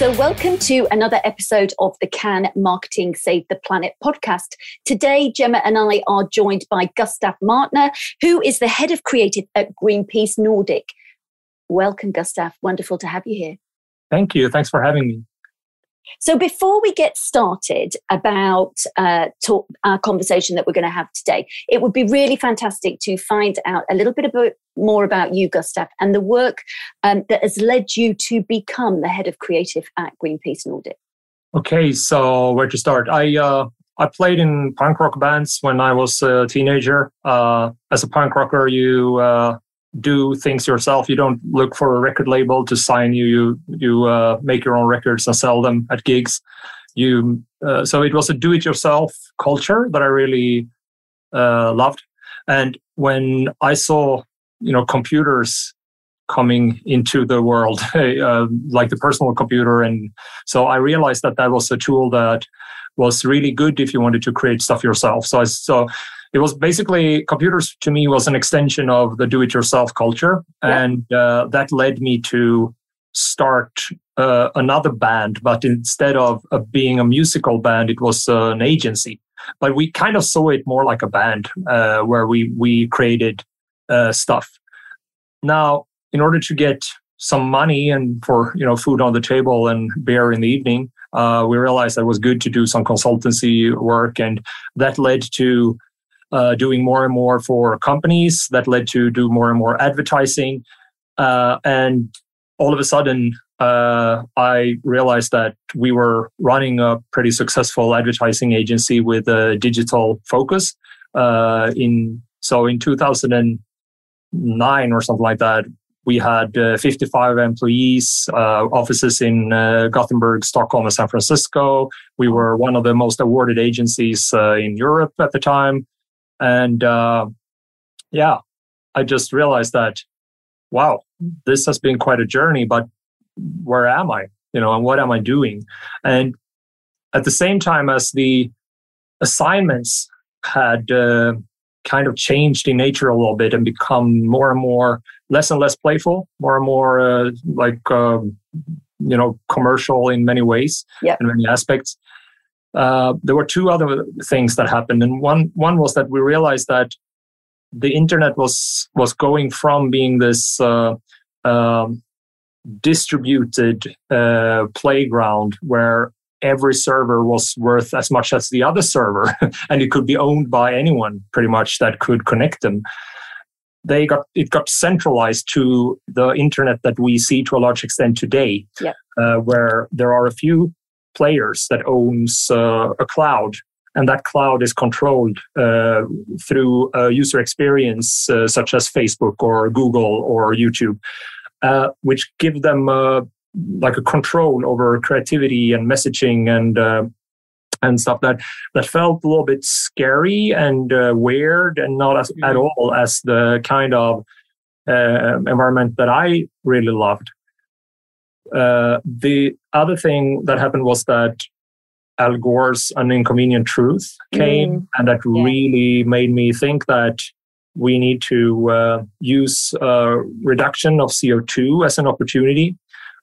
So, welcome to another episode of the Can Marketing Save the Planet podcast. Today, Gemma and I are joined by Gustav Martner, who is the head of creative at Greenpeace Nordic. Welcome, Gustav. Wonderful to have you here. Thank you. Thanks for having me. So, before we get started about uh, talk, our conversation that we're going to have today, it would be really fantastic to find out a little bit about, more about you, Gustav, and the work um, that has led you to become the head of creative at Greenpeace Nordic. Okay, so where to start? I uh, I played in punk rock bands when I was a teenager. Uh, as a punk rocker, you uh, do things yourself. You don't look for a record label to sign you. You you uh, make your own records and sell them at gigs. You uh, so it was a do-it-yourself culture that I really uh, loved. And when I saw you know computers coming into the world, uh, like the personal computer, and so I realized that that was a tool that was really good if you wanted to create stuff yourself. So I so it was basically computers to me was an extension of the do-it-yourself culture, yeah. and uh, that led me to start uh, another band. But instead of uh, being a musical band, it was uh, an agency. But we kind of saw it more like a band uh, where we we created uh, stuff. Now, in order to get some money and for you know food on the table and beer in the evening, we realized that it was good to do some consultancy work, and that led to uh, doing more and more for companies that led to do more and more advertising. Uh, and all of a sudden, uh, I realized that we were running a pretty successful advertising agency with a digital focus. Uh, in so in 2009 or something like that, we had uh, 55 employees, uh, offices in Gothenburg, Stockholm, and San Francisco. We were one of the most awarded agencies in Europe at the time. And uh, yeah, I just realized that, wow, this has been quite a journey, but where am I? You know, and what am I doing? And at the same time as the assignments had uh, kind of changed in nature a little bit and become more and more less and less playful, more and more uh, like um, you know commercial in many ways yep. in many aspects uh, there were two other things that happened, and one one was that we realized that the internet was was going from being this uh, um, distributed uh, playground where every server was worth as much as the other server, and it could be owned by anyone pretty much that could connect them. They got it got centralized to the internet that we see to a large extent today, yeah. uh, where there are a few players that owns uh, a cloud and that cloud is controlled uh, through a user experience uh, such as facebook or google or youtube uh, which give them uh, like a control over creativity and messaging and uh, and stuff that that felt a little bit scary and weird and not as, mm-hmm. at all as the kind of environment that i really loved uh, the other thing that happened was that Al Gore's An Inconvenient Truth came, mm. and that yeah. really made me think that we need to uh, use uh, reduction of CO2 as an opportunity.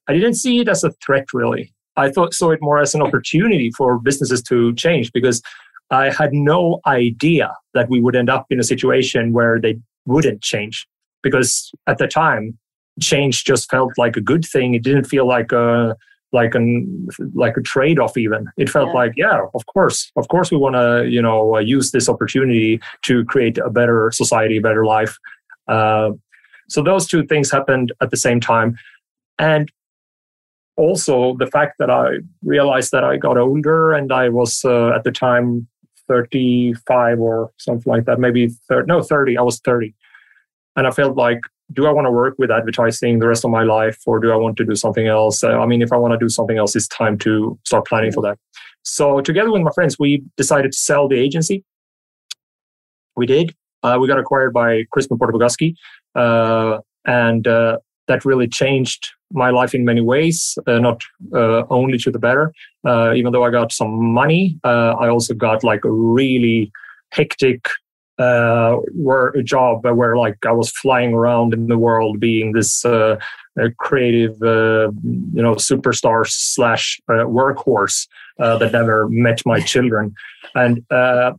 I didn't see it as a threat, really. I thought saw it more as an opportunity for businesses to change because I had no idea that we would end up in a situation where they wouldn't change. Because at the time, change just felt like a good thing. It didn't feel like a like an like a trade off even it felt yeah. like yeah of course of course we want to you know uh, use this opportunity to create a better society a better life uh, so those two things happened at the same time and also the fact that i realized that i got older and i was uh, at the time 35 or something like that maybe 30, no 30 i was 30 and i felt like do I want to work with advertising the rest of my life or do I want to do something else? Uh, I mean, if I want to do something else, it's time to start planning for that. So, together with my friends, we decided to sell the agency. We did. Uh, we got acquired by Crispin Porter Bogusky, uh, and uh, that really changed my life in many ways, uh, not uh, only to the better. even though I got some money, I also got like a really hectic uh, were a job where like I was flying around in the world, being this uh, creative, uh, you know, superstar slash uh, workhorse uh, that never met my children, and uh,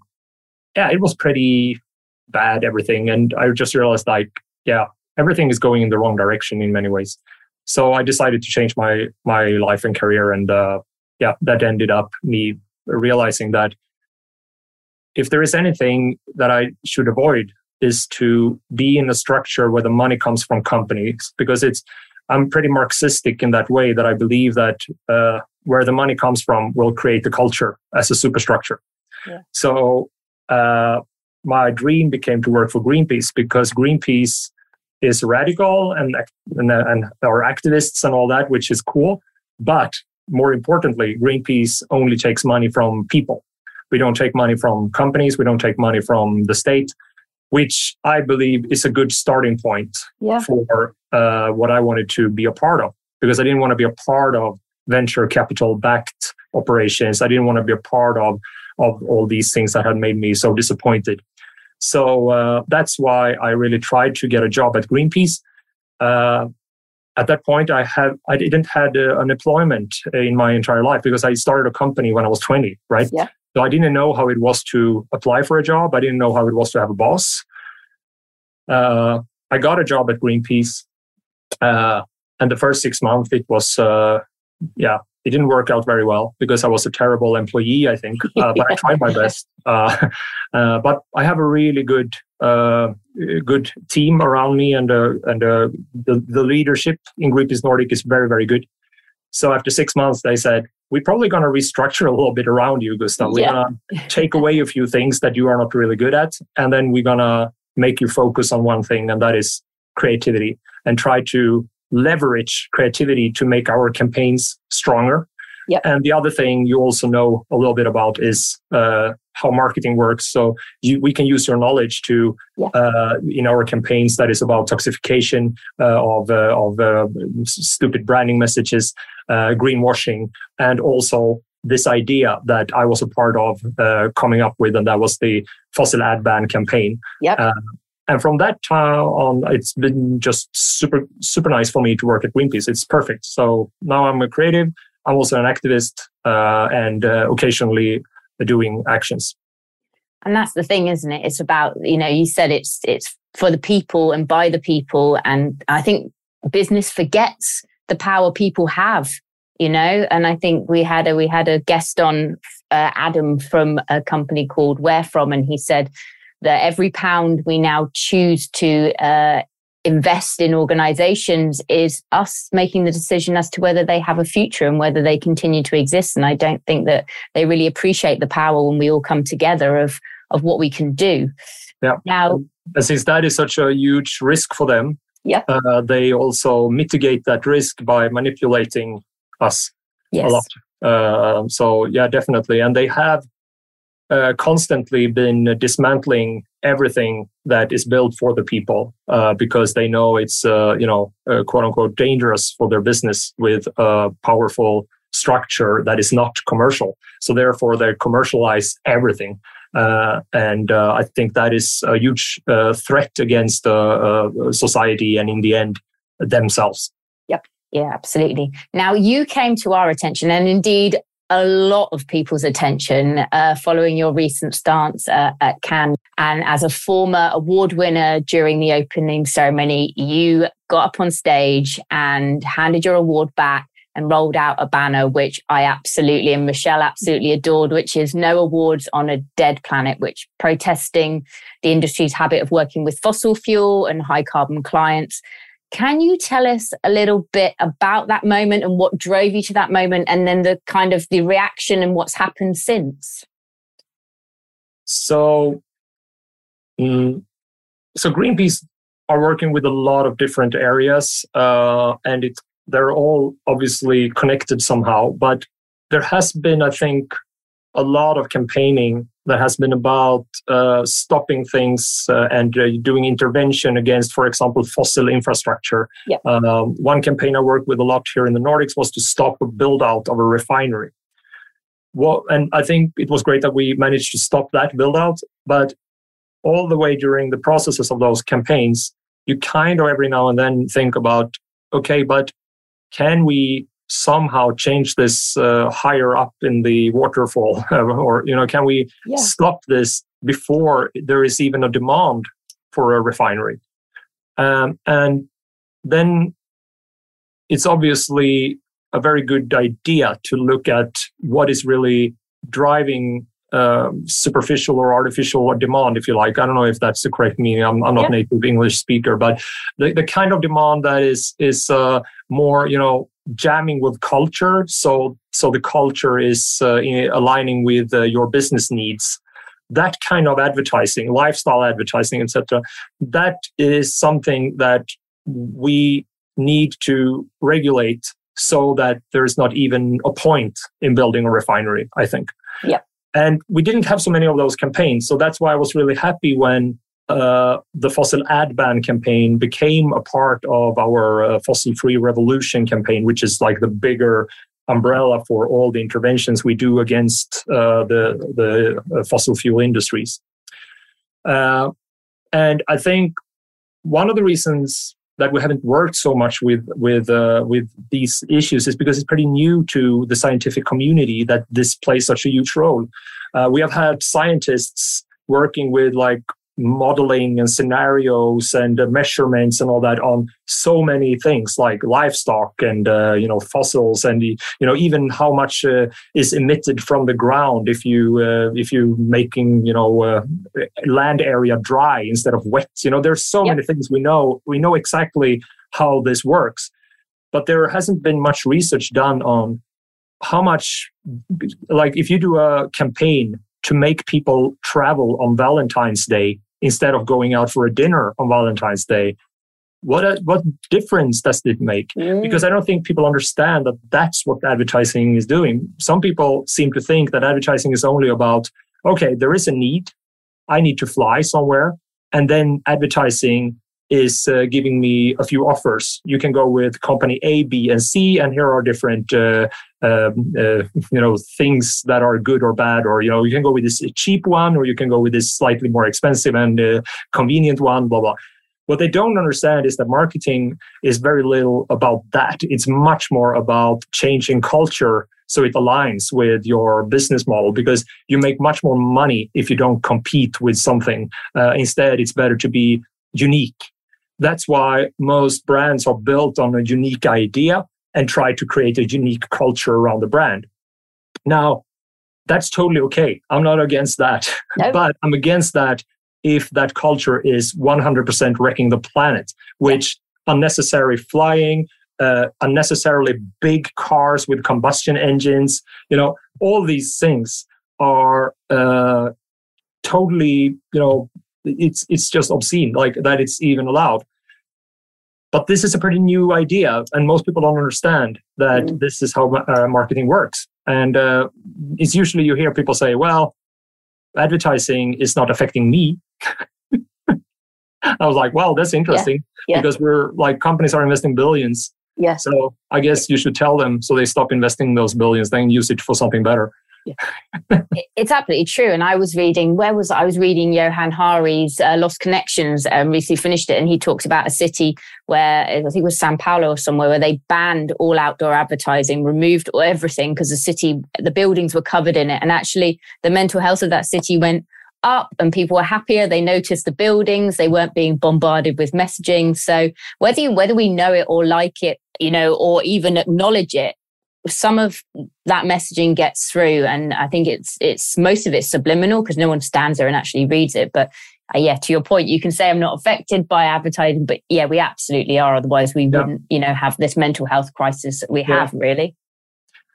yeah, it was pretty bad everything, and I just realized like, yeah, everything is going in the wrong direction in many ways. So I decided to change my my life and career, and uh, yeah, that ended up me realizing that if there is anything that I should avoid is to be in a structure where the money comes from companies because it's I'm pretty Marxistic in that way that I believe that uh, where the money comes from will create the culture as a superstructure. Yeah. So uh, my dream became to work for Greenpeace because Greenpeace is radical and and, and are activists and all that, which is cool. But more importantly, Greenpeace only takes money from people. We don't take money from companies. We don't take money from the state, which I believe is a good starting point yeah. for uh, what I wanted to be a part of because I didn't want to be a part of venture capital backed operations. I didn't want to be a part of, of all these things that had made me so disappointed. So uh, that's why I really tried to get a job at Greenpeace. Uh, at that point, I had I didn't had uh, an employment in my entire life because I started a company when I was 20, right? Yeah. So I didn't know how it was to apply for a job. I didn't know how it was to have a boss. Uh, I got a job at Greenpeace, uh, and the first six months it was, uh, yeah, it didn't work out very well because I was a terrible employee. I think, uh, but I tried my best. Uh, uh, but I have a really good, good team around me, and and the the leadership in Greenpeace Nordic is very very good. So after six months, they said, we're probably going to restructure a little bit around you, Gustav. We're yeah. going to take away a few things that you are not really good at. And then we're going to make you focus on one thing, and that is creativity and try to leverage creativity to make our campaigns stronger. Yep. And the other thing you also know a little bit about is uh, how marketing works. So you, we can use your knowledge to uh, in our campaigns that is about toxification uh, of uh, of uh, stupid branding messages, uh, greenwashing, and also this idea that I was a part of coming up with, and that was the fossil ad ban campaign. Yep. and from that time on, it's been just super super nice for me to work at Greenpeace. It's perfect. So now I'm a creative. I'm also an activist, and occasionally doing actions. And that's the thing isn't it? It's about you know you said it's it's for the people and by the people. And i think business forgets the power people have you know? And i think we had a we had a guest on uh, adam from a company called where from and he said that every pound we now choose to uh, invest in organizations is us making the decision as to whether they have a future and whether they continue to exist. And I don't think that they really appreciate the power when we all come together of of what we can do. Yeah. Now, since that is such a huge risk for them, yeah, uh, they also mitigate that risk by manipulating us yes. a lot. Uh, so yeah, definitely, and they have uh, constantly been dismantling everything that is built for the people uh, because they know it's uh, you know uh, quote unquote dangerous for their business with a powerful structure that is not commercial. So therefore they commercialize everything. Uh, and i think that is a huge threat against society and in the end themselves. Yep. Yeah absolutely. Now you came to our attention and indeed a lot of people's attention uh, following your recent stance uh, at Cannes. And as a former award winner during the opening ceremony, you got up on stage and handed your award back and rolled out a banner, which I absolutely and Michelle absolutely adored, which is no awards on a dead planet, which protesting the industry's habit of working with fossil fuel and high carbon clients. Can you tell us a little bit about that moment and what drove you to that moment and then the kind of the reaction and what's happened since? So, mm, so Greenpeace are working with a lot of different areas, uh, and it, they're all obviously connected somehow. But there has been, I think, a lot of campaigning that has been about uh, stopping things uh, and uh, doing intervention against, for example, fossil infrastructure. Yep. Um, one campaign I worked with a lot here in the Nordics was to stop a build out of a refinery. Well, and I think it was great that we managed to stop that build out, but all the way during the processes of those campaigns, you kind of every now and then think about okay, but can we somehow change this uh, higher up in the waterfall or you know can we yeah. stop this before there is even a demand for a refinery um, and then it's obviously a very good idea to look at what is really driving um, superficial or artificial demand, if you like. I don't know if that's the correct meaning. I'm, I'm not yeah. native English speaker, but the, the kind of demand that is is uh, more, you know, jamming with culture. So so the culture is uh, aligning with uh, your business needs. That kind of advertising, lifestyle advertising, etc. That is something that we need to regulate so that there's not even a point in building a refinery. I think. Yeah. And we didn't have so many of those campaigns. So that's why I was really happy when uh, the fossil ad ban campaign became a part of our uh, fossil free revolution campaign, which is like the bigger umbrella for all the interventions we do against uh, the, the uh, fossil fuel industries. Uh, and I think one of the reasons that we haven't worked so much with with with these issues is because it's pretty new to the scientific community that this plays such a huge role. We have had scientists working with like modeling and scenarios and uh, measurements and all that on so many things like livestock and uh, you know fossils and you know even how much uh, is emitted from the ground if you uh, if you making you know uh, land area dry instead of wet you know there's so yep. many things we know we know exactly how this works but there hasn't been much research done on how much like if you do a campaign to make people travel on Valentine's Day instead of going out for a dinner on Valentine's Day. What a, what difference does it make? Mm. Because I don't think people understand that that's what advertising is doing. Some people seem to think that advertising is only about okay, there is a need, I need to fly somewhere, and then advertising is uh, giving me a few offers. You can go with company A, B, and C, and here are different, uh, um, uh, you know, things that are good or bad. Or you know, you can go with this cheap one, or you can go with this slightly more expensive and uh, convenient one. Blah blah. What they don't understand is that marketing is very little about that. It's much more about changing culture so it aligns with your business model because you make much more money if you don't compete with something. Uh, instead, it's better to be unique that's why most brands are built on a unique idea and try to create a unique culture around the brand. Now, that's totally okay. I'm not against that. Nope. but I'm against that if that culture is 100% wrecking the planet, which unnecessary flying, uh, unnecessarily big cars with combustion engines, you know, all these things are uh, totally, you know, it's it's just obscene like that it's even allowed but this is a pretty new idea and most people don't understand that mm. this is how uh, marketing works and uh, it's usually you hear people say well advertising is not affecting me i was like well that's interesting yeah. Yeah. because we're like companies are investing billions yeah so i guess you should tell them so they stop investing those billions then use it for something better it's absolutely true. And I was reading, where was I? Was reading Johann Hari's uh, Lost Connections, um, recently finished it. And he talks about a city where I think it was Sao Paulo or somewhere where they banned all outdoor advertising, removed everything because the city, the buildings were covered in it. And actually, the mental health of that city went up and people were happier they noticed the buildings they weren't being bombarded with messaging so whether you, whether we know it or like it you know or even acknowledge it some of that messaging gets through and i think it's it's most of it's subliminal because no one stands there and actually reads it but uh, yeah to your point you can say i'm not affected by advertising but yeah we absolutely are otherwise we yeah. wouldn't you know have this mental health crisis that we yeah. have really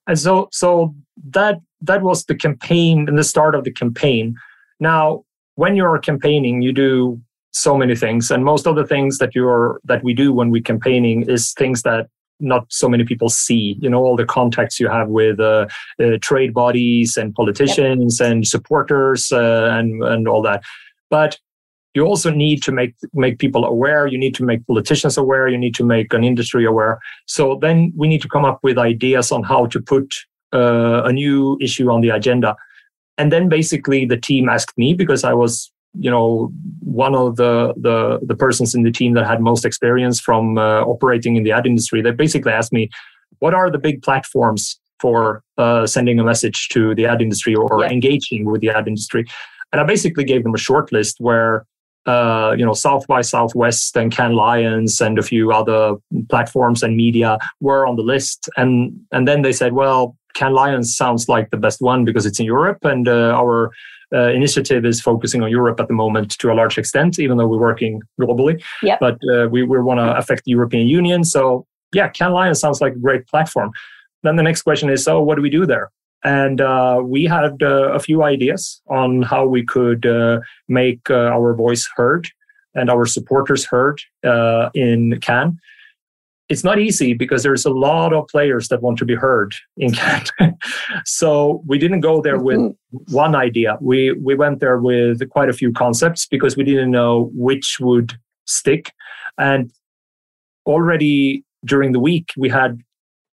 and so so that that was the campaign and the start of the campaign now when you're campaigning you do so many things and most of the things that you're that we do when we're campaigning is things that not so many people see you know all the contacts you have with uh, uh, trade bodies and politicians yep. and supporters uh, and and all that. But you also need to make make people aware. You need to make politicians aware. You need to make an industry aware. So then we need to come up with ideas on how to put uh, a new issue on the agenda. And then basically the team asked me because i was you know one of the the the persons in the team that had most experience from uh, operating in the ad industry. They basically asked me, "What are the big platforms for uh, sending a message to the ad industry or yeah. engaging with the ad industry?" And I basically gave them a short list where uh, you know, South by Southwest and Cannes Lions and a few other platforms and media were on the list. And and then they said, well, Cannes Lions sounds like the best one because it's in Europe, and uh, our uh, initiative is focusing on Europe at the moment to a large extent, even though we're working globally. Yep. But uh, we we want to affect the European Union, so yeah, Cannes Lions sounds like a great platform. Then the next question is, so what do we do there? And uh, we had uh, a few ideas on how we could uh, make uh, our voice heard and our supporters heard uh, in Cannes. It's not easy because there's a lot of players that want to be heard in Cannes. so we didn't go there with mm-hmm. one idea. We we went there with quite a few concepts because we didn't know which would stick. And already during the week, we had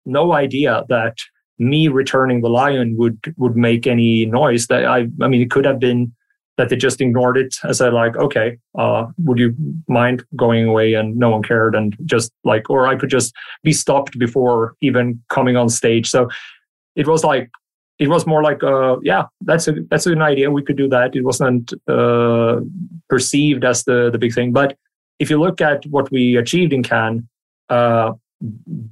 no idea that me returning the lion would would make any noise that i i mean it could have been that they just ignored it. As i like okay uh would you mind going away? And no one cared and just like or i could just be stopped before even coming on stage. So it was like it was more like uh yeah that's a that's an idea. We could do that. It wasn't uh perceived as the the big thing. But if you look at what we achieved in cannes uh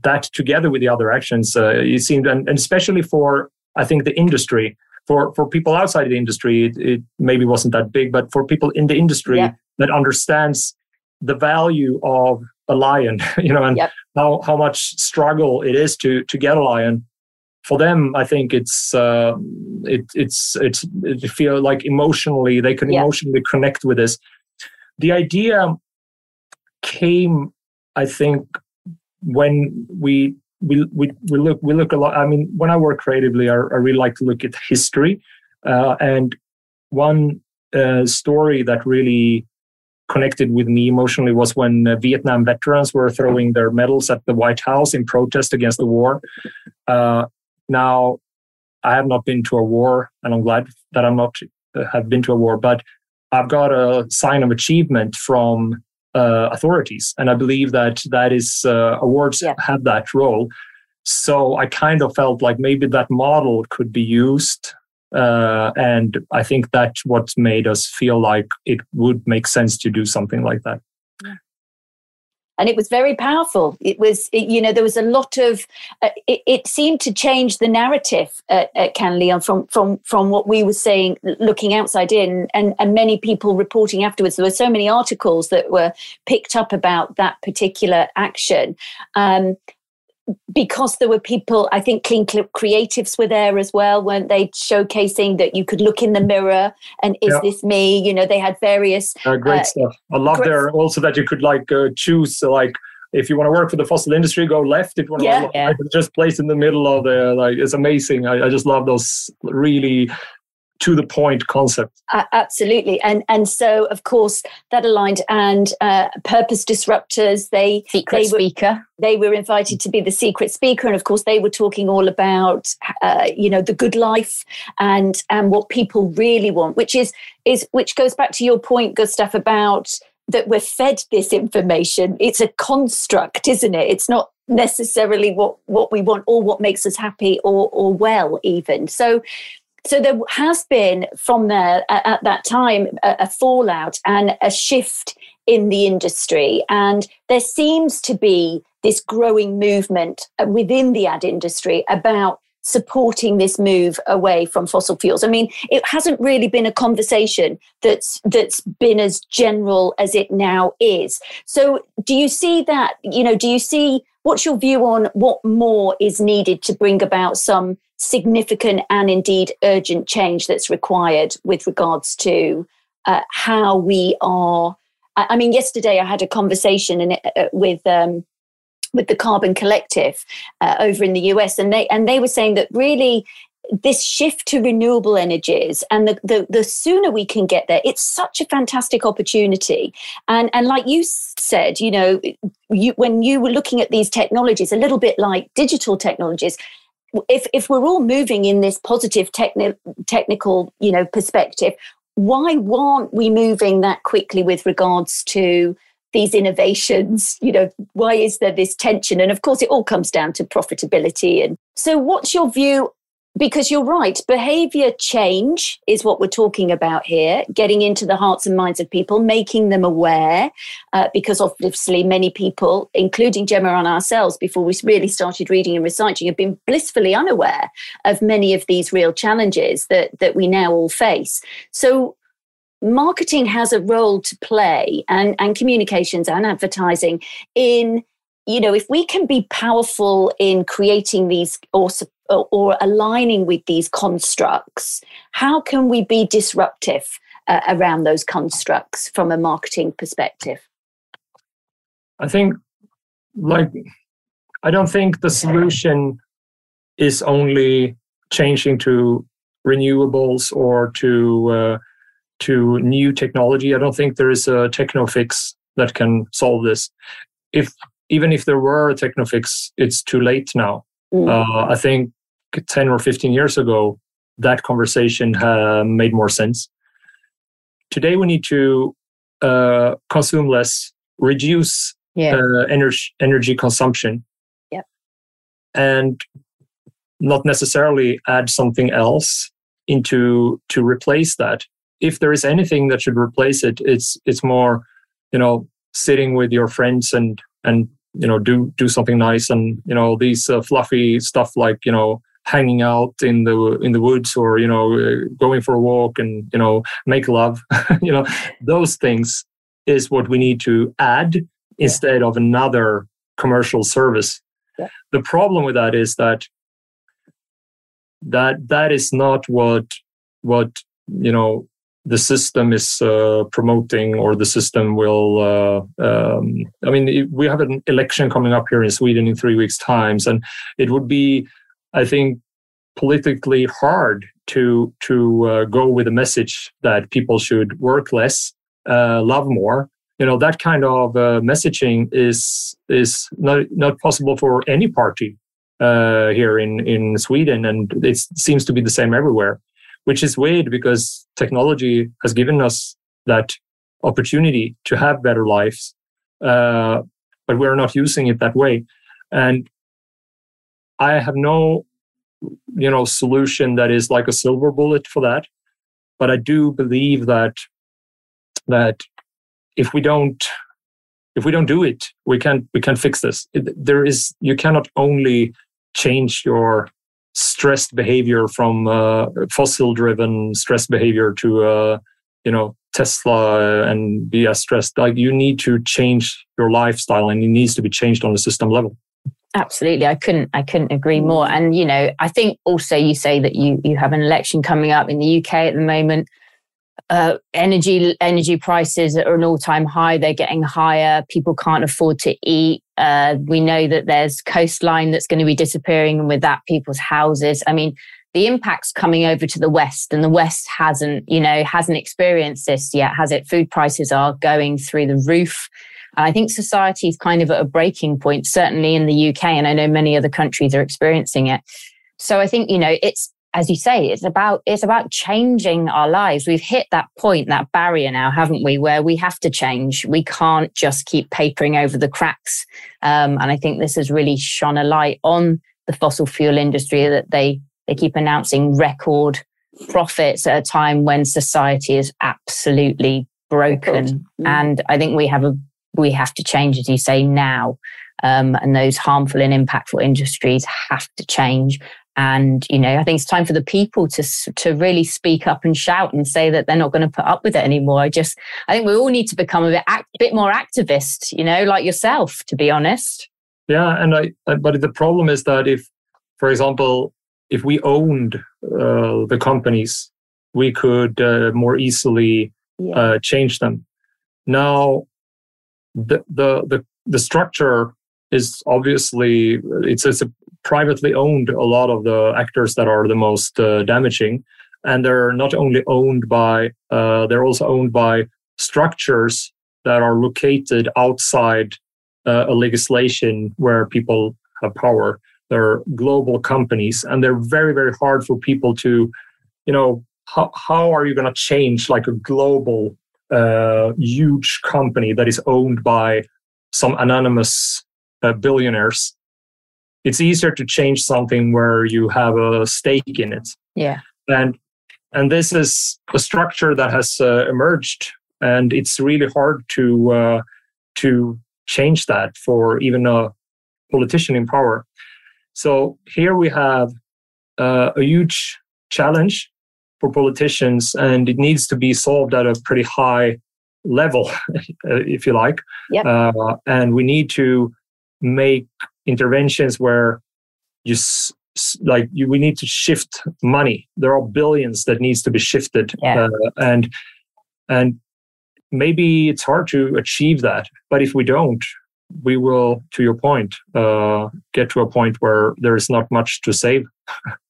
that together with the other actions, uh, it seemed, and, and, especially for I think the industry, for for people outside the industry, it, it maybe wasn't that big, but for people in the industry that understands the value of a lion, you know, and yep. how how much struggle it is to to get a lion. For them, I think it's uh, it, it's it's it feel like emotionally they can emotionally connect with this. The idea came, I think, when we we, we, we look we look a lot i mean when i work creatively i, I really like to look at history uh, and one uh, story that really connected with me emotionally was when uh, vietnam veterans were throwing their medals at the white house in protest against the war. Uh, now i have not been to a war and i'm glad that i'm not uh, have been to a war but i've got a sign of achievement from uh, authorities. And I believe that that is uh, awards yeah. have that role. So I kind of felt like maybe that model could be used. Uh, and I think that's what made us feel like it would make sense to do something like that and it was very powerful. It was it, you know there was a lot of uh, it, it, seemed to change the narrative at, at Cannes Lions from from from what we were saying looking outside in and and many people reporting afterwards. There were so many articles that were picked up about that particular action. Um, because there were people, I think Clean Creatives were there as well, weren't they? Showcasing that you could look in the mirror and is yeah. this me? You know, they had various uh, great uh, stuff. I love there also that you could like uh, choose like if you want to work for the fossil industry, go left. If you want yeah, to yeah. just place in the middle of the like, it's amazing. I, I just love those really to the point concept. Uh, absolutely, and and so of course that aligned. And uh, purpose disruptors, they secret they were, speaker. They were invited to be the secret speaker, and of course they were talking all about uh, you know the good life and and what people really want, which is is which goes back to your point, Gustav, about that we're fed this information. It's a construct, isn't it? It's not necessarily what what we want or what makes us happy or or well even so so there has been from there at, that time a, a fallout and a shift in the industry and there seems to be this growing movement uh, within the ad industry about supporting this move away from fossil fuels. I mean, it hasn't really been a conversation that's that's been as general as it now is. So, do you see that? You know, do you see what's your view on what more is needed to bring about some significant and indeed urgent change that's required with regards to uh, how we are. I mean, yesterday I had a conversation in, uh, with um, with the Carbon Collective uh, over in the US, and they and they were saying that really this shift to renewable energies and the, the, the sooner we can get there it's such a fantastic opportunity and and like you said you know you when you were looking at these technologies a little bit like digital technologies if if we're all moving in this positive techni- technical you know perspective why aren't we moving that quickly with regards to these innovations? You know why is there this tension? And of course it all comes down to profitability. And so what's your view because you're right behavior change is what we're talking about here getting into the hearts and minds of people making them aware uh, because obviously many people including gemma and ourselves before we really started reading and researching have been blissfully unaware of many of these real challenges that that we now all face. So marketing has a role to play and, and communications and advertising in you know if we can be powerful in creating these or or aligning with these constructs how can we be disruptive uh, around those constructs from a marketing perspective i think like i don't think the solution is only changing to renewables or to uh, to new technology. I don't think there is a techno fix that can solve this. If even if there were a techno fix, it's too late now. Mm. Uh, I think 10 or 15 years ago, that conversation uh, made more sense. Today, we need to uh, consume less, reduce yeah. Uh, energy, energy consumption, yep. and not necessarily add something else into to replace that if there is anything that should replace it, it's it's more, you know, sitting with your friends and and you know do do something nice and you know these uh, fluffy stuff like you know hanging out in the in the woods or you know uh, going for a walk and you know make love you know those things is what we need to add yeah. instead of another commercial service yeah. the problem with that is that that that is not what what you know the system is uh, promoting or the system will uh, um, i mean we have an election coming up here in sweden in three weeks times and it would be i think politically hard to to uh, go with a message that people should work less uh, love more you know that kind of uh, messaging is is not not possible for any party uh, here in in sweden and it seems to be the same everywhere which is weird because technology has given us that opportunity to have better lives, uh, but we're not using it that way. And I have no, you know, solution that is like a silver bullet for that. But I do believe that that if we don't if we don't do it, we can't we can't fix this. There is you cannot only change your stressed behavior from uh, fossil driven stress behavior to uh, you know tesla and be as stressed like you need to change your lifestyle and it needs to be changed on a system level absolutely i couldn't i couldn't agree more and you know i think also you say that you you have an election coming up in the uk at the moment uh, energy energy prices are an all time high. They're getting higher. People can't afford to eat. Uh, we know that there's coastline that's going to be disappearing, and with that, people's houses. I mean, the impact's coming over to the west, and the west hasn't, you know, hasn't experienced this yet, has it? Food prices are going through the roof. And I think society is kind of at a breaking point, certainly in the UK, and I know many other countries are experiencing it. So I think, you know, it's as you say, it's about it's about changing our lives. We've hit that point, that barrier now, haven't we, where we have to change. We can't just keep papering over the cracks. Um, and I think this has really shone a light on the fossil fuel industry that they they keep announcing record profits at a time when society is absolutely broken. Mm. And I think we have a we have to change, as you say, now. Um, and those harmful and impactful industries have to change. And, you know, I think it's time for the people to, to really speak up and shout and say that they're not going to put up with it anymore. I just, I think we all need to become a bit, act, bit more activist, you know, like yourself, to be honest. Yeah. And I, but the problem is that if, for example, if we owned uh, the companies, we could uh, more easily yeah. uh, change them. Now, the, the, the, the structure is obviously it's, it's a privately owned a lot of the actors that are the most uh, damaging. And they're not only owned by uh, they're also owned by structures that are located outside uh, a legislation where people have power. They're global companies and they're very very hard for people to you know how, how are you going to change like a global uh, huge company that is owned by some anonymous uh, billionaires. It's easier to change something where you have a stake in it. Yeah. And and this is a structure that has uh, emerged and it's really hard to uh, to change that for even a politician in power. So here we have uh, a huge challenge for politicians and it needs to be solved at a pretty high level if you like yep. Uh, and we need to make interventions where you s- like you, we need to shift money there are billions that needs to be shifted yeah. uh, and and maybe it's hard to achieve that but if we don't we will to your point uh, get to a point where there is not much to save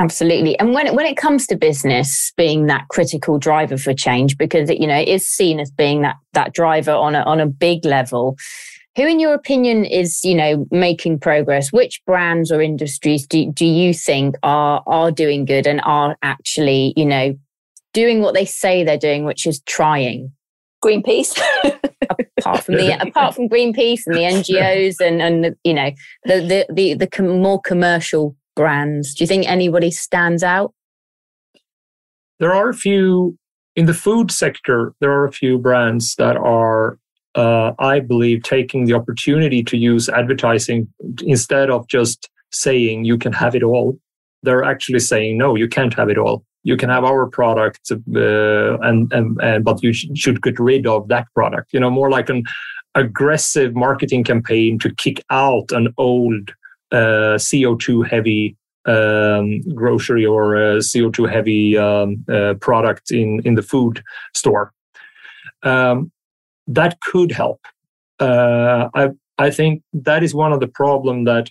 Absolutely. And when it, when it comes to business being that critical driver for change, because it, you know, it is seen as being that that driver on a on a big level, who in your opinion is, you know, making progress? Which brands or industries do, do you think are are doing good and are actually, you know, doing what they say they're doing, which is trying? Greenpeace. apart from the apart from Greenpeace and the NGOs and and you know the the the, the com- more commercial brands? Do you think anybody stands out? There are a few in the food sector. There are a few brands that are, uh, I believe, taking the opportunity to use advertising instead of just saying you can have it all. They're actually saying no, you can't have it all. You can have our product, uh, and, and and but you sh- should get rid of that product. You know, more like an aggressive marketing campaign to kick out an old uh, CO2 heavy um, grocery or CO2 heavy um, uh, product in, in the food store. Um, that could help. Uh, I, I think that is one of the problem that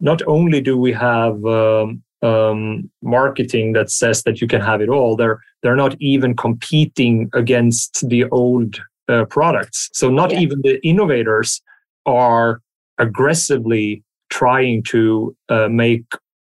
not only do we have um, um, marketing that says that you can have it all, they're, they're not even competing against the old uh, products. So not yeah. even the innovators are aggressively trying to uh, make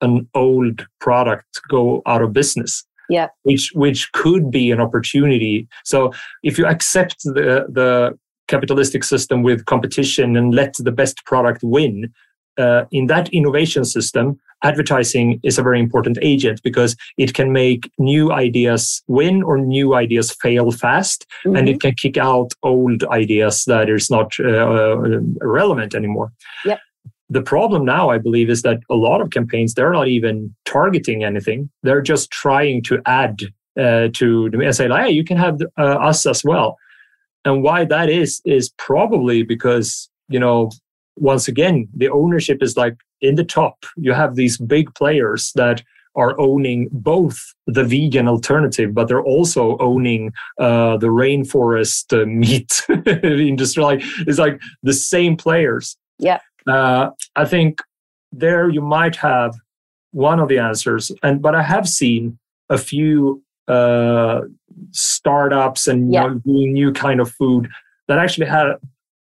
an old product go out of business. Yeah. Which which could be an opportunity. So if you accept the the capitalistic system with competition and let the best product win uh, in that innovation system advertising is a very important agent because it can make new ideas win or new ideas fail fast mm-hmm. and it can kick out old ideas that is not uh, relevant anymore. Yep the problem now, I believe, is that a lot of campaigns, they're not even targeting anything. They're just trying to add uh, to the and say, hey, you can have uh, us as well. And why that is, is probably because, you know, once again, the ownership is like in the top. You have these big players that are owning both the vegan alternative, but they're also owning uh, the rainforest uh, meat industry. Like it's like the same players. Yeah. Uh, I think there you might have one of the answers, and but I have seen a few uh, startups and yeah. you know, doing new kind of food that actually have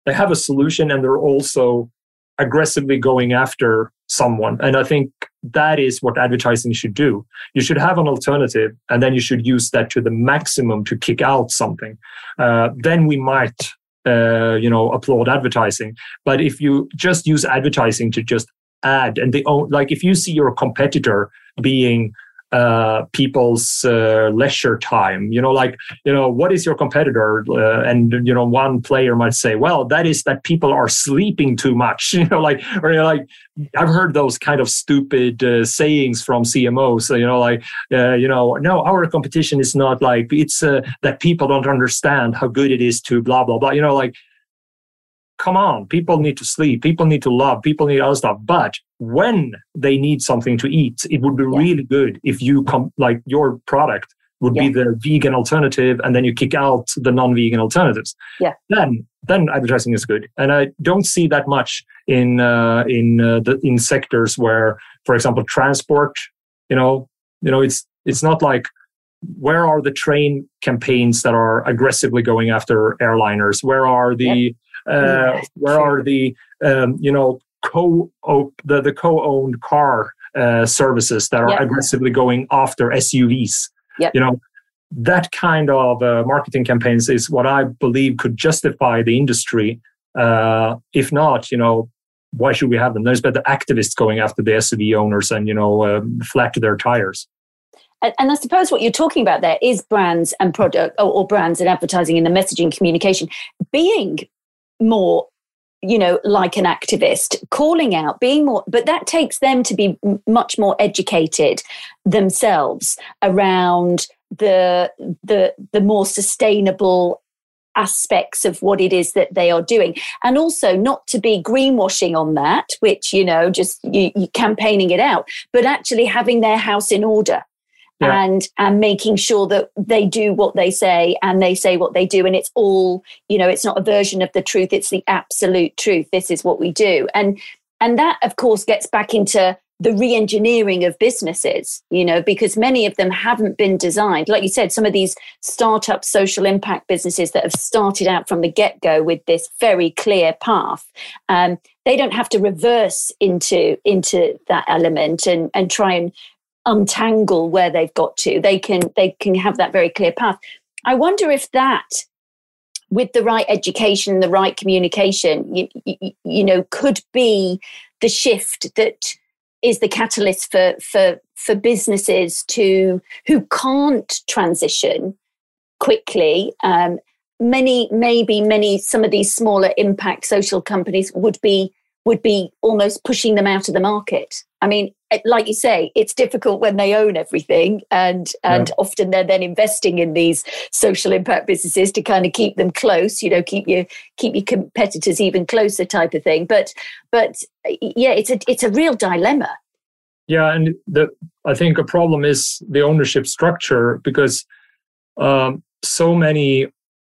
they have a solution, and they're also aggressively going after someone. And I think that is what advertising should do. You should have an alternative, and then you should use that to the maximum to kick out something. Uh, then we might uh, you know applaud advertising. But if you just use advertising to just add and they own like if you see your competitor being uh, people's uh, leisure time. You know, like you know, what is your competitor? Uh, and you know, one player might say, "Well, that is that people are sleeping too much." You know, like or you know, like I've heard those kind of stupid uh, sayings from CMOs. So, you know, like uh, you know, no, our competition is not like it's uh, that people don't understand how good it is to blah blah blah. You know, like come on, people need to sleep, people need to love, people need other stuff. But when they need something to eat, it would be yeah. really good if you come like your product would yeah. be the vegan alternative and then you kick out the non-vegan alternatives. Yeah. Then then advertising is good. And i don't see that much in uh, in uh, the in sectors where for example transport you know you know it's it's not like where are the train campaigns that are aggressively going after airliners? Where are the yep. uh, where are the um, you know co the, the co-owned car uh, services that are aggressively going after SUVs. Yep. You know, that kind of uh, marketing campaigns is what I believe could justify the industry. Uh, if not, you know, why should we have them? There's better activists going after the SUV owners and you know um, flat to their tires. And, and, I suppose what you're talking about there is brands and product, or, or brands and advertising and the messaging communication being more you know like an activist calling out being more but that takes them to be much more educated themselves around the the the more sustainable aspects of what it is that they are doing. And also not to be greenwashing on that which you know just you, you campaigning it out but actually having their house in order yeah. and and making sure that they do what they say and they say what they do and it's all you know it's not a version of the truth it's the absolute truth. This is what we do. And and that of course gets back into the re-engineering of businesses you know because many of them haven't been designed. Like you said some of these startup social impact businesses that have started out from the get-go with this very clear path um, they don't have to reverse into into that element and and try and untangle where they've got to. They can they can have that very clear path. I wonder if that with the right education the right communication you, you, you know could be the shift that is the catalyst for for for businesses to who can't transition quickly. Um, many maybe many some of these smaller impact social companies would be would be almost pushing them out of the market i mean like you say it's difficult when they own everything and and yeah. often they're then investing in these social impact businesses to kind of keep them close you know keep your keep your competitors even closer type of thing but but yeah it's a it's a real dilemma yeah and the i think a problem is the ownership structure because um, so many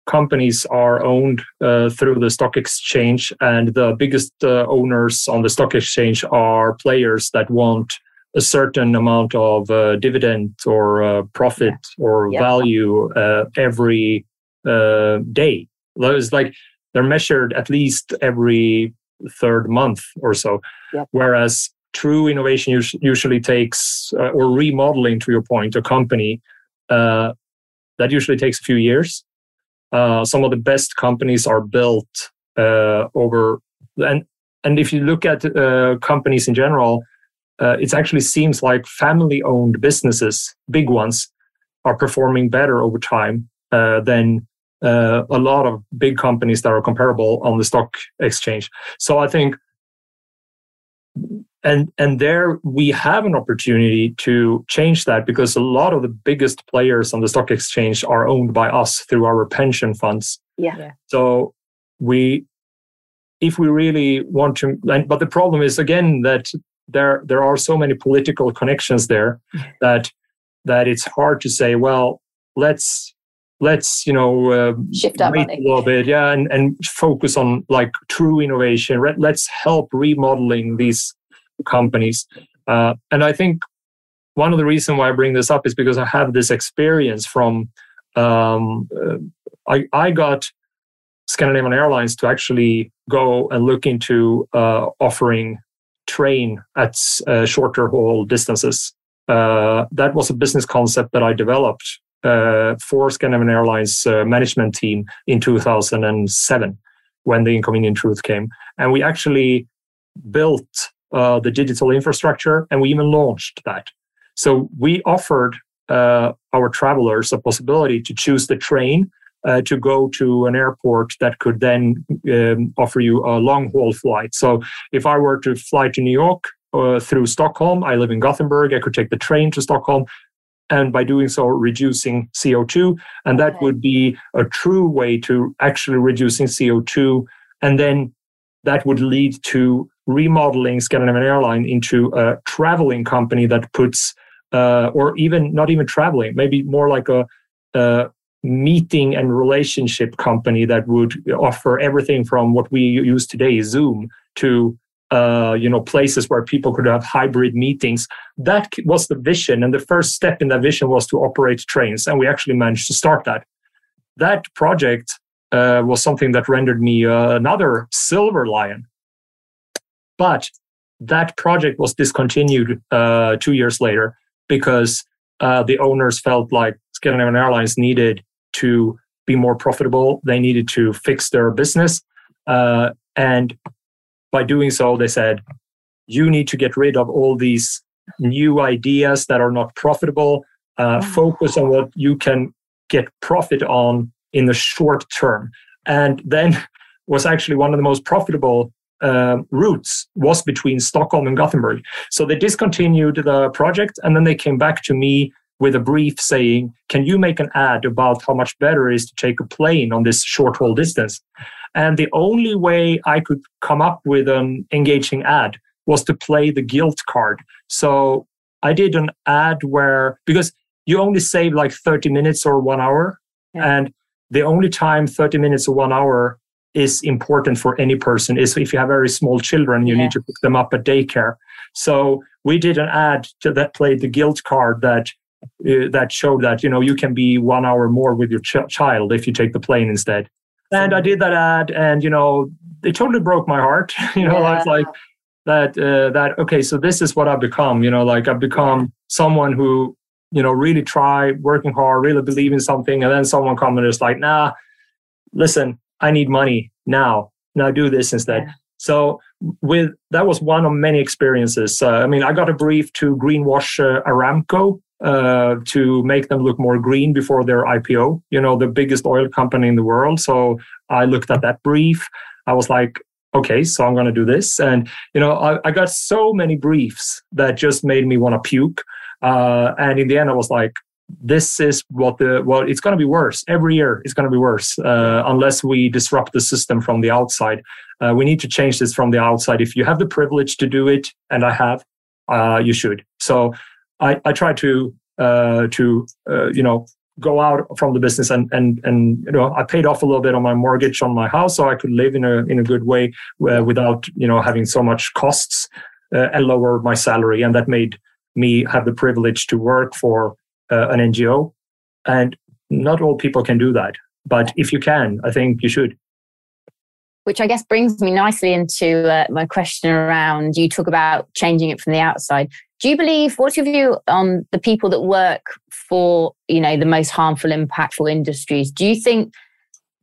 companies are owned uh, through the stock exchange, and the biggest uh, owners on the stock exchange are players that want a certain amount of uh, dividend or uh, profit yeah. or yep. value uh, every uh, day. It's like they're measured at least every third month or so. Yep. Whereas true innovation usually takes, or remodeling to your point, a company that usually takes a few years uh, some of the best companies are built uh, over and and if you look at uh, companies in general, uh, it actually seems like family-owned businesses, big ones, are performing better over time uh, than a lot of big companies that are comparable on the stock exchange. So I think and and there we have an opportunity to change that because a lot of the biggest players on the stock exchange are owned by us through our pension funds. Yeah, yeah. so we if we really want to and, but the problem is again that there there are so many political connections there that that it's hard to say well let's let's you know uh, shift up a little bit yeah and, and focus on like true innovation. Let's help remodeling these companies. Uh, and I think one of the reasons why I bring this up is because I have this experience from um, uh, I, I got Scandinavian Airlines to actually go and look into uh, offering train at uh, shorter haul distances. Uh, that was a business concept that I developed uh, for Scandinavian Airlines management team in 2007 when the inconvenient truth came. And we actually built uh, the digital infrastructure, and we even launched that. So we offered uh, our travelers a possibility to choose the train uh, to go to an airport that could then um, offer you a long haul flight. So if I were to fly to New York uh, through Stockholm, I live in Gothenburg, I could take the train to Stockholm. And by doing so, reducing CO2. And that okay. would be a true way to actually reducing CO2. And then that would lead to remodeling Scandinavian Airline into a traveling company that puts, uh, or even not even traveling, maybe more like a, a, meeting and relationship company that would offer everything from what we use today, Zoom, to uh, you know places where people could have hybrid meetings. That was the vision, and the first step in that vision was to operate trains, and we actually managed to start that. That project uh, was something that rendered me uh, another silver lion But that project was discontinued uh, two years later because uh, the owners felt like Scandinavian Airlines needed to be more profitable. They needed to fix their business. Uh, and by doing so, they said, you need to get rid of all these new ideas that are not profitable. Uh, focus on what you can get profit on in the short term. And then was actually one of the most profitable uh, routes was between Stockholm and Gothenburg. So they discontinued the project and then they came back to me with a brief saying, Can you make an ad about how much better it is to take a plane on this short haul distance? And the only way I could come up with an engaging ad was to play the guilt card. So I did an ad where, because you only save like 30 minutes or one hour. Yeah. And the only time 30 minutes or one hour is important for any person is if you have very small children, you yeah. need to pick them up at daycare. So we did an ad to, that played the guilt card that uh, that showed that you know you can be one hour more with your ch- child if you take the plane instead. And I did that ad, and you know it totally broke my heart. you know, yeah. like that uh, that okay, so this is what I've become. You know, like I've become someone who you know really try working hard, really believe in something, and then someone comes and is like, nah, listen, I need money now. Now do this instead. Yeah. So with that was one of many experiences. Uh, I mean, I got a brief to greenwash uh, Aramco uh, to make them look more green before their IPO. You know, the biggest oil company in the world. So I looked at that brief. I was like, okay, so I'm going to do this. And you know, I, I, got so many briefs that just made me want to puke. Uh, and in the end, I was like, this is what the well it's going to be worse. Every year it's going to be worse uh, unless we disrupt the system from the outside. Uh, we need to change this from the outside. If you have the privilege to do it and i have uh, you should. So i, I try to uh, to uh, you know go out from the business and and and you know i paid off a little bit on my mortgage on my house so i could live in a in a good way uh, without you know having so much costs and lower my salary. And that made me have the privilege to work for uh, an NGO. And not all people can do that. But if you can, I think you should. Which I guess brings me nicely into uh, my question around you talk about changing it from the outside. Do you believe, what's your view on the people that work for, you know, the most harmful, impactful industries? Do you think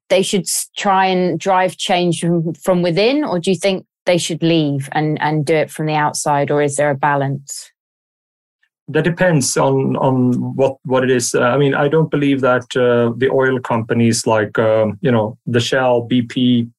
they should try and drive change from, from within, or do you think they should leave and, and do it from the outside, or is there a balance? That depends on on what what it is. Uh, I mean, I don't believe that uh, the oil companies like um, you know the Shell, BP,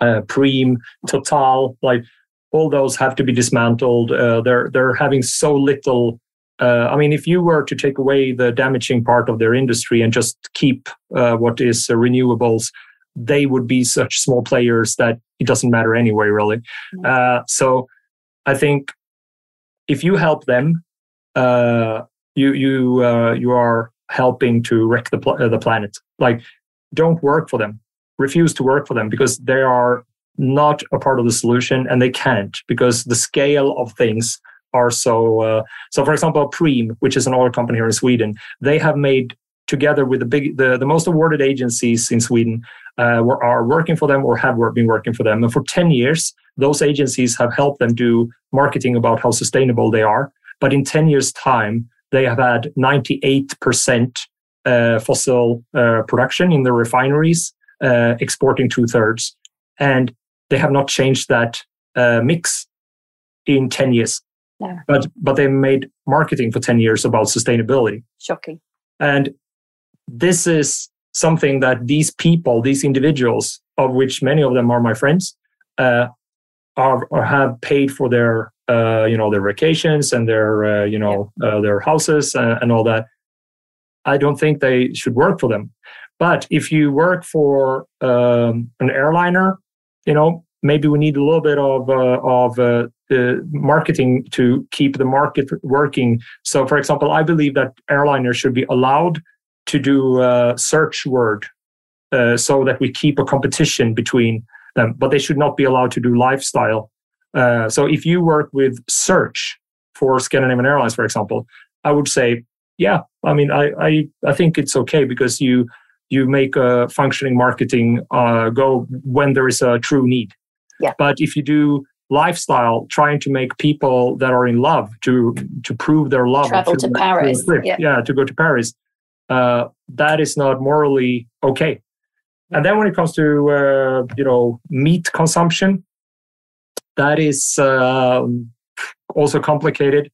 uh, Preem, Total, like all those have to be dismantled. Uh, they're they're having so little. Uh, I mean, if you were to take away the damaging part of their industry and just keep uh, what is renewables, they would be such small players that it doesn't matter anyway, really. Mm-hmm. so, I think if you help them uh, you you uh, you are helping to wreck the pl- uh, the planet. Like, don't work for them. Refuse to work for them because they are not a part of the solution, and they can't because the scale of things are so. Uh, so, for example, Preem, which is an oil company here in Sweden, they have made together with the big the, the most awarded agencies in Sweden uh, were, are working for them or have been working for them. And for 10 years, those agencies have helped them do marketing about how sustainable they are. But in 10 years' time, they have had 98% uh, fossil uh, production in the refineries, uh, exporting two thirds. And they have not changed that uh, mix in 10 years. No. But, but they made marketing for 10 years about sustainability. Shocking. And this is something that these people, these individuals, of which many of them are my friends, uh, are, or have paid for their uh, you know their vacations and their uh, you know uh, their houses and, and, all that. I don't think they should work for them. But if you work for um, an airliner you know maybe we need a little bit of uh, of uh, marketing to keep the market working. So for example i believe that airliners should be allowed to do a search word so that we keep a competition between them but they should not be allowed to do lifestyle uh, so if you work with search for Scandinavian Airlines, for example, I would say, yeah, I mean, I I, I think it's okay because you you make a functioning marketing uh, go when there is a true need. Yeah. But if you do lifestyle trying to make people that are in love to to prove their love travel to, to paris to yeah. yeah. to go to paris uh, that is not morally okay and then when it comes to uh, you know meat consumption that is uh, also complicated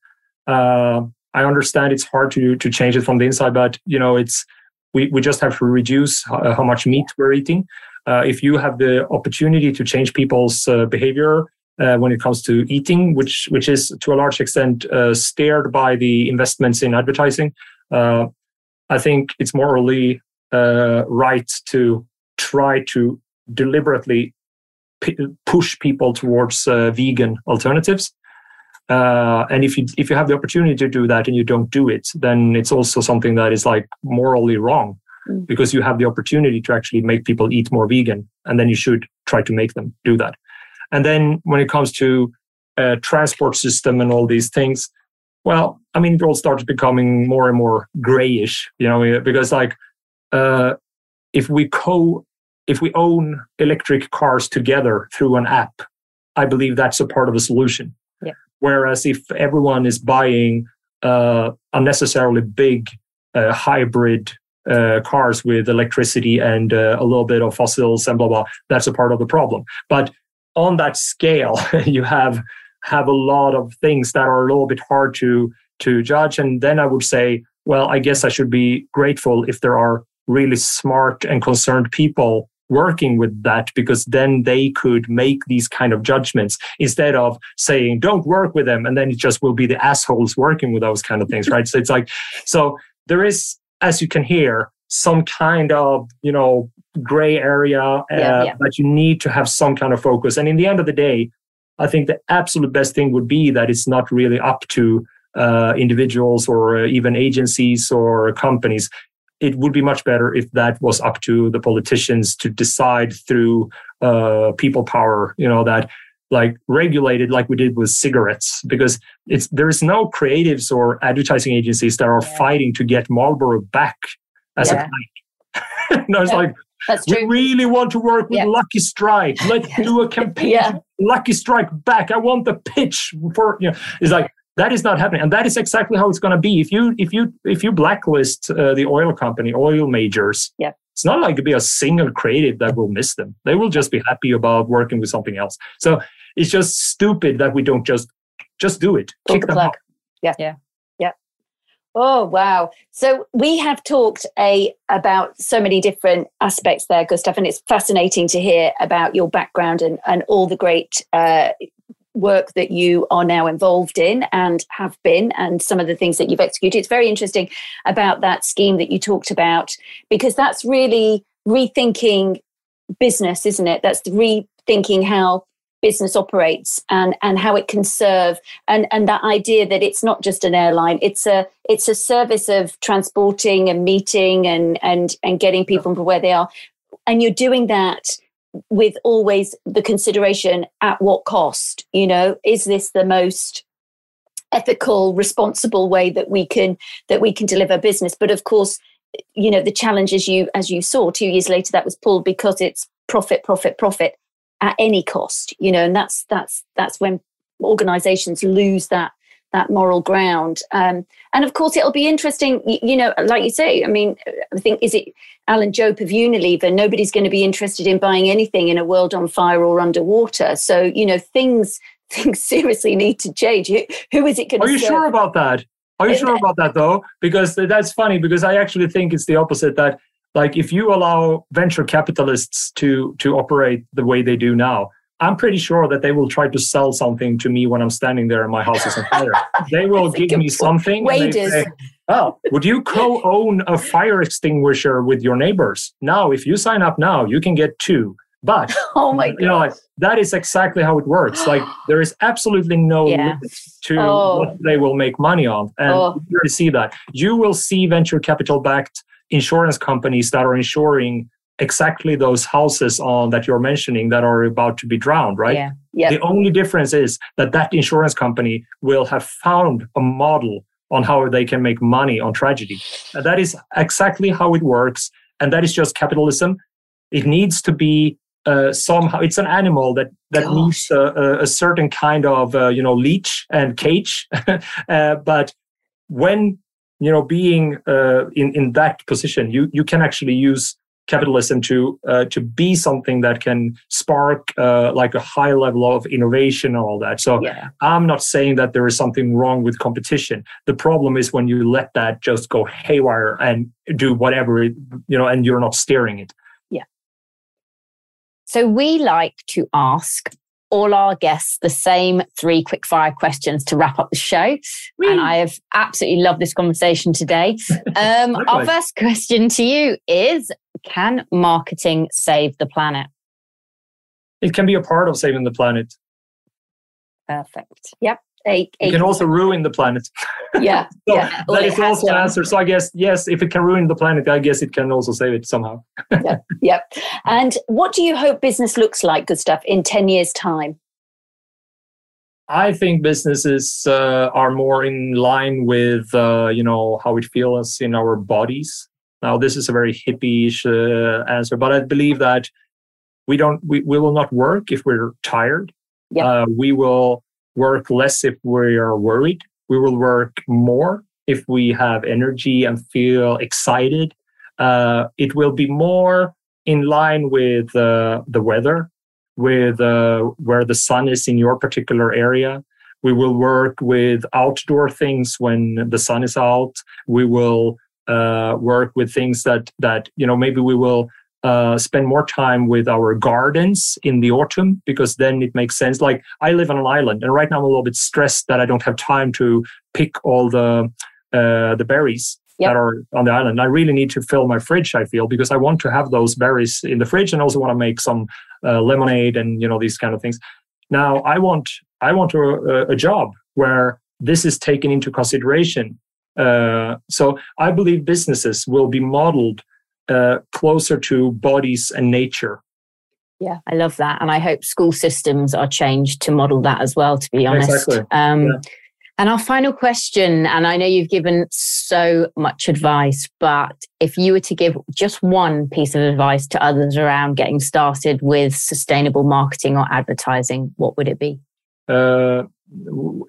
uh, i understand it's hard to to change it from the inside but you know it's we, we just have to reduce how, how much meat we're eating uh, if you have the opportunity to change people's uh, behavior uh, when it comes to eating, which which is to a large extent uh, steered by the investments in advertising. Uh, I think it's morally uh, right to try to deliberately p- push people towards uh, vegan alternatives. Uh, and if you if you have the opportunity to do that and you don't do it, then it's also something that is like morally wrong mm. because you have the opportunity to actually make people eat more vegan, and then you should try to make them do that. And then when it comes to a transport system and all these things, well, I mean, it all starts becoming more and more grayish, you know, because like uh, if we co if we own electric cars together through an app, I believe that's a part of the solution. Yeah. Whereas if everyone is buying uh, unnecessarily big uh, hybrid uh, cars with electricity and uh, a little bit of fossils and blah blah, that's a part of the problem. But on that scale, you have have a lot of things that are a little bit hard to to judge. And then I would say, well, I guess I should be grateful if there are really smart and concerned people working with that because then they could make these kind of judgments instead of saying don't work with them and then it just will be the assholes working with those kind of things right so it's like so there is as you can hear some kind of you know gray area uh, yeah, yeah. but you need to have some kind of focus and in the end of the day i think the absolute best thing would be that it's not really up to uh, individuals or uh, even agencies or companies it would be much better if that was up to the politicians to decide through uh, people power you know that like regulated like we did with cigarettes because it's there's no creatives or advertising agencies that are yeah. fighting to get marlboro back as yeah. a kind. no, it's yeah. like. We really want to work with yeah. Lucky Strike. Let's do a campaign. yeah. Lucky Strike back. I want the pitch for you know. It's like that is not happening, and that is exactly how it's going to be. If you if you if you blacklist uh, the oil company, oil majors, yeah, it's not like it'll be a single creative that will miss them. They will just be happy about working with something else. So it's just stupid that we don't just just do it. Pull Kick the plug. Yeah, yeah. Oh wow! So we have talked a about so many different aspects there, Gustav, and it's fascinating to hear about your background and and all the great uh, work that you are now involved in and have been, and some of the things that you've executed. It's very interesting about that scheme that you talked about because that's really rethinking business, isn't it? That's rethinking how business operates and and how it can serve and and that idea that it's not just an airline it's a it's a service of transporting and meeting and and and getting people from where they are and you're doing that with always the consideration at what cost you know? Is this the most ethical responsible way that we can that we can deliver business? But of course you know the challenge as you as you saw two years later that was pulled because it's profit profit profit at any cost you know? And that's that's that's when organizations lose that that moral ground. Um, and of course it'll be interesting you, you, know like you say i mean i think is it alan jope of unilever nobody's going to be interested in buying anything in a world on fire or underwater. So you know things things seriously need to change. Who, who is it going to are you serve? sure about that? Are you sure about that though? Because that's funny because i actually think it's the opposite that like if you allow venture capitalists to to operate the way they do now i'm pretty sure that they will try to sell something to me when i'm standing there and my house is on fire they will give me something wages say, oh would you co-own a fire extinguisher with your neighbors now if you sign up now you can get two but oh my God. you know like that is exactly how it works like there is absolutely no yeah. limit to oh. what they will make money on and oh. you see that you will see venture capital backed insurance companies that are insuring exactly those houses on that you're mentioning that are about to be drowned right yeah. Yep. the only difference is that that insurance company will have found a model on how they can make money on tragedy and that is exactly how it works and that is just capitalism it needs to be uh, somehow it's an animal that that Gosh. needs a, a, certain kind of uh, you know leech and cage uh, but when you know being uh, in in that position you you can actually use capitalism to uh, to be something that can spark uh, like a high level of innovation and all that. So yeah. I'm not saying that there is something wrong with competition. The problem is when you let that just go haywire and do whatever it, you know, and you're not steering it. Yeah. So we like to ask all our guests the same three quick fire questions to wrap up the show. Whee! And I have absolutely loved this conversation today. Um, our first question to you is Can marketing save the planet? It can be a part of saving the planet. Perfect. Yep. A, a, it can also ruin the planet. Yeah. so yeah. That is also an answer. So I guess, yes, if it can ruin the planet, I guess it can also save it somehow. yep. yep. And what do you hope business looks like, Gustav, in 10 years' time? I think businesses uh, are more in line with, uh, you know, how it feels in our bodies. Now, this is a very hippie-ish uh, answer, but I believe that we don't, we, we will not work if we're tired. Yep. Uh, we will work less if we are worried. We will work more if we have energy and feel excited. Uh, it will be more in line with uh, the weather, with uh, where the sun is in your particular area. We will work with outdoor things when the sun is out. We will uh, work with things that that you know maybe we will uh, spend more time with our gardens in the autumn because then it makes sense. Like I live on an island, and right now I'm a little bit stressed that I don't have time to pick all the uh, the berries yep. that are on the island. I really need to fill my fridge. I feel because I want to have those berries in the fridge, and also want to make some uh, lemonade and you know these kind of things. Now I want I want a, a job where this is taken into consideration. Uh, so I believe businesses will be modeled uh, closer to bodies and nature. Yeah, I love that. And I hope school systems are changed to model that as well, to be honest. Exactly. Um, yeah. And our final question, and I know you've given so much advice, but if you were to give just one piece of advice to others around getting started with sustainable marketing or advertising, what would it be? Uh,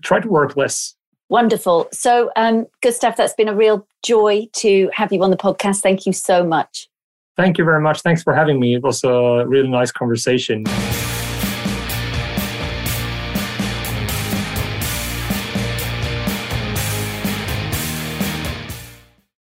try to work less. Wonderful. So, um, Gustav, that's been a real joy to have you on the podcast. Thank you so much. Thank you very much. Thanks for having me. It was a really nice conversation.